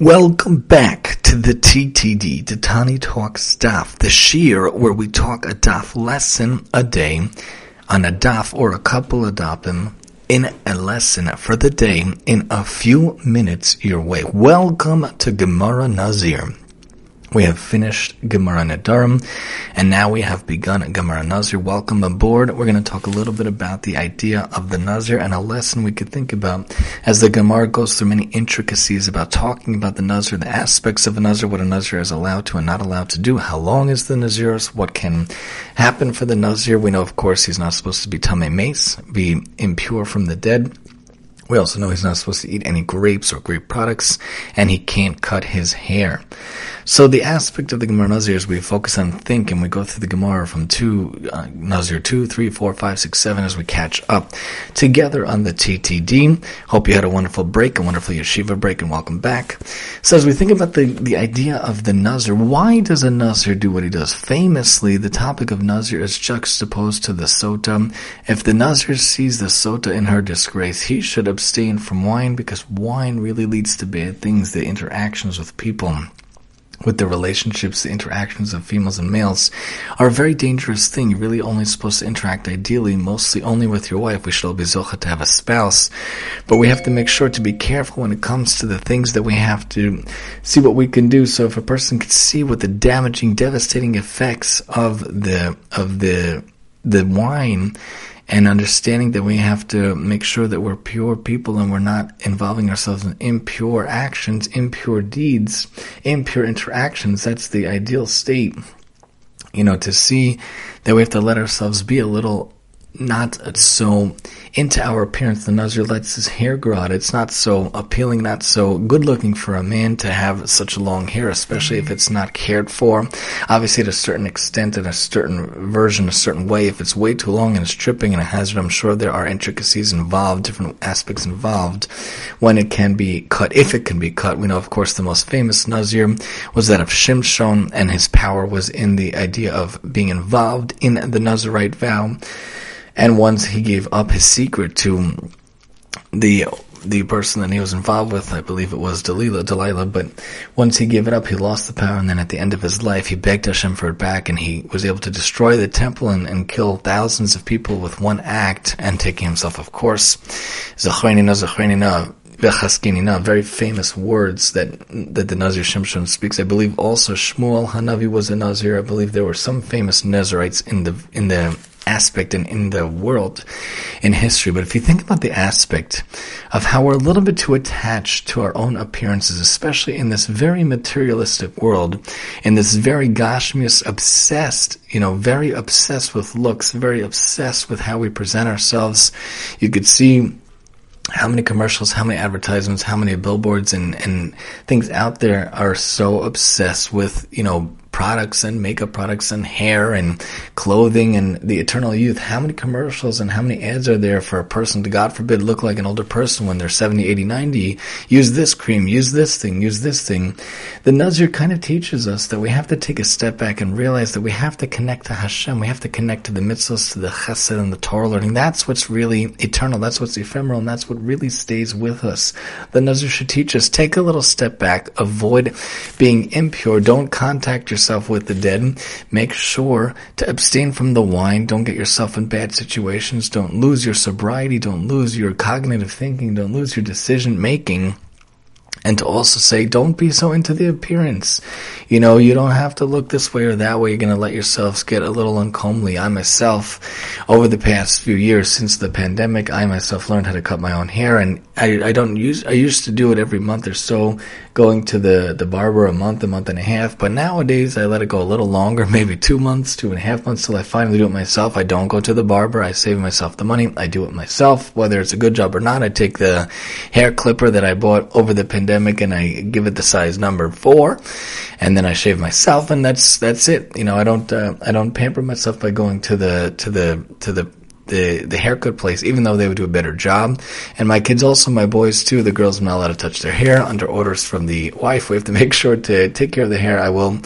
Welcome back to the TTD, the Tani Talks Daf, the shear where we talk a daf lesson a day on a daf or a couple of dafim in a lesson for the day in a few minutes your way. Welcome to Gemara Nazir. We have finished Gemara Nedarim, and now we have begun Gemara Nazir. Welcome aboard. We're going to talk a little bit about the idea of the Nazir and a lesson we could think about as the Gemara goes through many intricacies about talking about the Nazir, the aspects of a Nazir, what a Nazir is allowed to and not allowed to do, how long is the Nazirus, what can happen for the Nazir. We know, of course, he's not supposed to be Tamei Meis, be impure from the dead. We also know he's not supposed to eat any grapes or grape products, and he can't cut his hair. So the aspect of the Gemara Nazir is we focus on think and we go through the Gemara from two, uh, Nazir 2, 3, 4, 5, 6, 7 as we catch up together on the TTD. Hope you had a wonderful break, a wonderful yeshiva break, and welcome back. So as we think about the, the idea of the Nazir, why does a Nazir do what he does? Famously, the topic of Nazir is juxtaposed to the Sota. If the Nazir sees the Sota in her disgrace, he should abstain from wine because wine really leads to bad things, the interactions with people with the relationships, the interactions of females and males are a very dangerous thing. You're really only supposed to interact ideally, mostly only with your wife. We should all be zocha to have a spouse, but we have to make sure to be careful when it comes to the things that we have to see what we can do. So if a person can see what the damaging, devastating effects of the, of the, the wine and understanding that we have to make sure that we're pure people and we're not involving ourselves in impure actions, impure deeds, impure interactions. That's the ideal state. You know, to see that we have to let ourselves be a little not so into our appearance. The Nazir lets his hair grow out. It's not so appealing, not so good looking for a man to have such long hair, especially if it's not cared for. Obviously, at a certain extent, in a certain version, a certain way. If it's way too long and it's tripping and a hazard, I'm sure there are intricacies involved, different aspects involved when it can be cut, if it can be cut. We know, of course, the most famous Nazir was that of Shimshon, and his power was in the idea of being involved in the Nazirite vow. And once he gave up his secret to the the person that he was involved with, I believe it was Delilah, Delilah, but once he gave it up, he lost the power, and then at the end of his life, he begged Hashem for it back, and he was able to destroy the temple and, and kill thousands of people with one act, and taking himself, of course, Zachrenina, Zachrenina, Vechaskinina, very famous words that that the Nazir Shimshon speaks. I believe also Shmuel Hanavi was a Nazir. I believe there were some famous Nazirites in the in the aspect in, in the world, in history. But if you think about the aspect of how we're a little bit too attached to our own appearances, especially in this very materialistic world, in this very gashmius obsessed, you know, very obsessed with looks, very obsessed with how we present ourselves, you could see how many commercials, how many advertisements, how many billboards and, and things out there are so obsessed with, you know, products and makeup products and hair and clothing and the eternal youth. How many commercials and how many ads are there for a person to, God forbid, look like an older person when they're 70, 80, 90? Use this cream, use this thing, use this thing. The Nazir kind of teaches us that we have to take a step back and realize that we have to connect to Hashem. We have to connect to the mitzvahs, to the chesed and the Torah learning. That's what's really eternal. That's what's ephemeral and that's what really stays with us. The Nazir should teach us, take a little step back, avoid being impure, don't contact yourself yourself with the dead. Make sure to abstain from the wine. Don't get yourself in bad situations. Don't lose your sobriety. Don't lose your cognitive thinking. Don't lose your decision making and to also say don't be so into the appearance you know you don't have to look this way or that way you're going to let yourselves get a little uncomely i myself over the past few years since the pandemic i myself learned how to cut my own hair and i, I don't use i used to do it every month or so going to the, the barber a month, a month and a half. But nowadays I let it go a little longer, maybe two months, two and a half months till I finally do it myself. I don't go to the barber. I save myself the money. I do it myself. Whether it's a good job or not, I take the hair clipper that I bought over the pandemic and I give it the size number four and then I shave myself and that's, that's it. You know, I don't, uh, I don't pamper myself by going to the, to the, to the the the haircut place, even though they would do a better job. And my kids also, my boys too, the girls are not allowed to touch their hair under orders from the wife. We have to make sure to take care of the hair. I will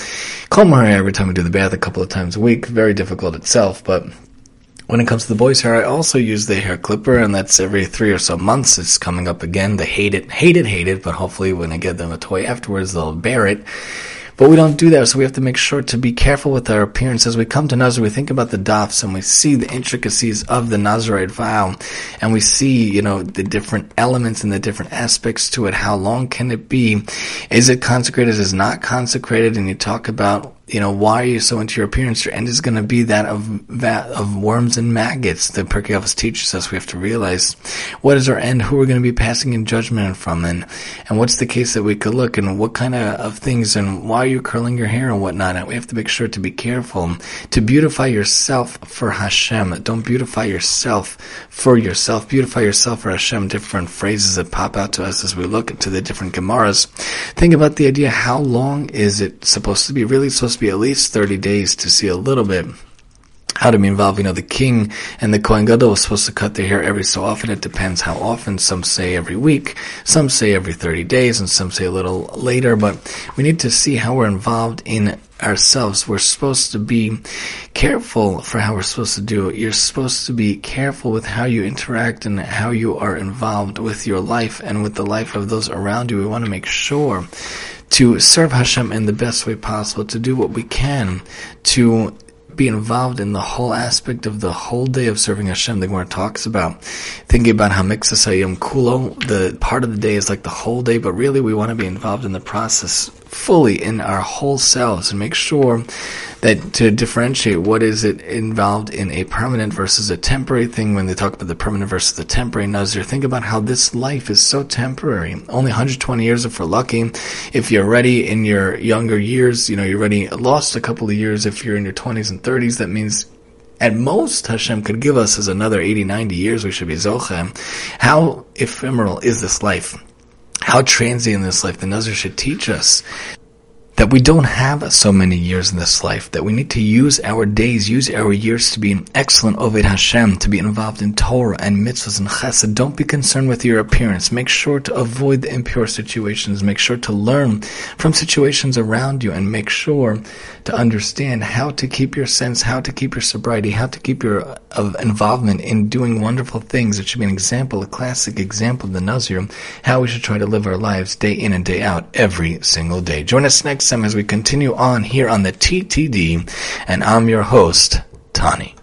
comb her hair every time we do the bath a couple of times a week. Very difficult itself, but When it comes to the boys' hair, I also use the hair clipper, and that's every three or so months. It's coming up again. They hate it, hate it, hate it, but hopefully when I get them a toy afterwards, they'll bear it. But we don't do that, so we have to make sure to be careful with our appearance. As we come to Nazir, we think about the dafs and we see the intricacies of the Nazarite vow, and we see, you know, the different elements and the different aspects to it. How long can it be? Is it consecrated? Is it not consecrated? And you talk about you know, why are you so into your appearance? Your end is going to be that of that of worms and maggots. The Avos teaches us we have to realize what is our end, who we're going to be passing in judgment from, and and what's the case that we could look, and what kind of, of things, and why are you curling your hair and whatnot. And we have to make sure to be careful to beautify yourself for Hashem. Don't beautify yourself for yourself. Beautify yourself for Hashem. Different phrases that pop out to us as we look into the different Gemaras. Think about the idea: how long is it supposed to be? Really supposed to be at least 30 days to see a little bit how to be involved. You know, the king and the Kohen Gadol was supposed to cut their hair every so often. It depends how often. Some say every week, some say every 30 days, and some say a little later. But we need to see how we're involved in ourselves. We're supposed to be careful for how we're supposed to do it. You're supposed to be careful with how you interact and how you are involved with your life and with the life of those around you. We want to make sure to serve Hashem in the best way possible, to do what we can to be involved in the whole aspect of the whole day of serving Hashem. The Gemara talks about thinking about how Miktzas Hayom Kekulo, the part of the day is like the whole day, but really we want to be involved in the process fully in our whole selves and make sure that to differentiate what is it involved in a permanent versus a temporary thing when they talk about the permanent versus the temporary nazir think about how this life is so temporary only 120 years if we're lucky if you're already in your younger years you know you're already lost a couple of years if you're in your 20s and 30s that means at most Hashem could give us as another 80, 90 years we should be Zochem. How ephemeral is this life? how transient is this life the Nazir should teach us that we don't have so many years in this life, that we need to use our days, use our years to be an excellent Oved Hashem, to be involved in Torah and mitzvahs and chesed. Don't be concerned with your appearance. Make sure to avoid the impure situations. Make sure to learn from situations around you and make sure to understand how to keep your sense, how to keep your sobriety, how to keep your uh, involvement in doing wonderful things. It should be an example, a classic example of the Nazir, how we should try to live our lives day in and day out every single day. Join us next as we continue on here on the TTD, and I'm your host, Tani.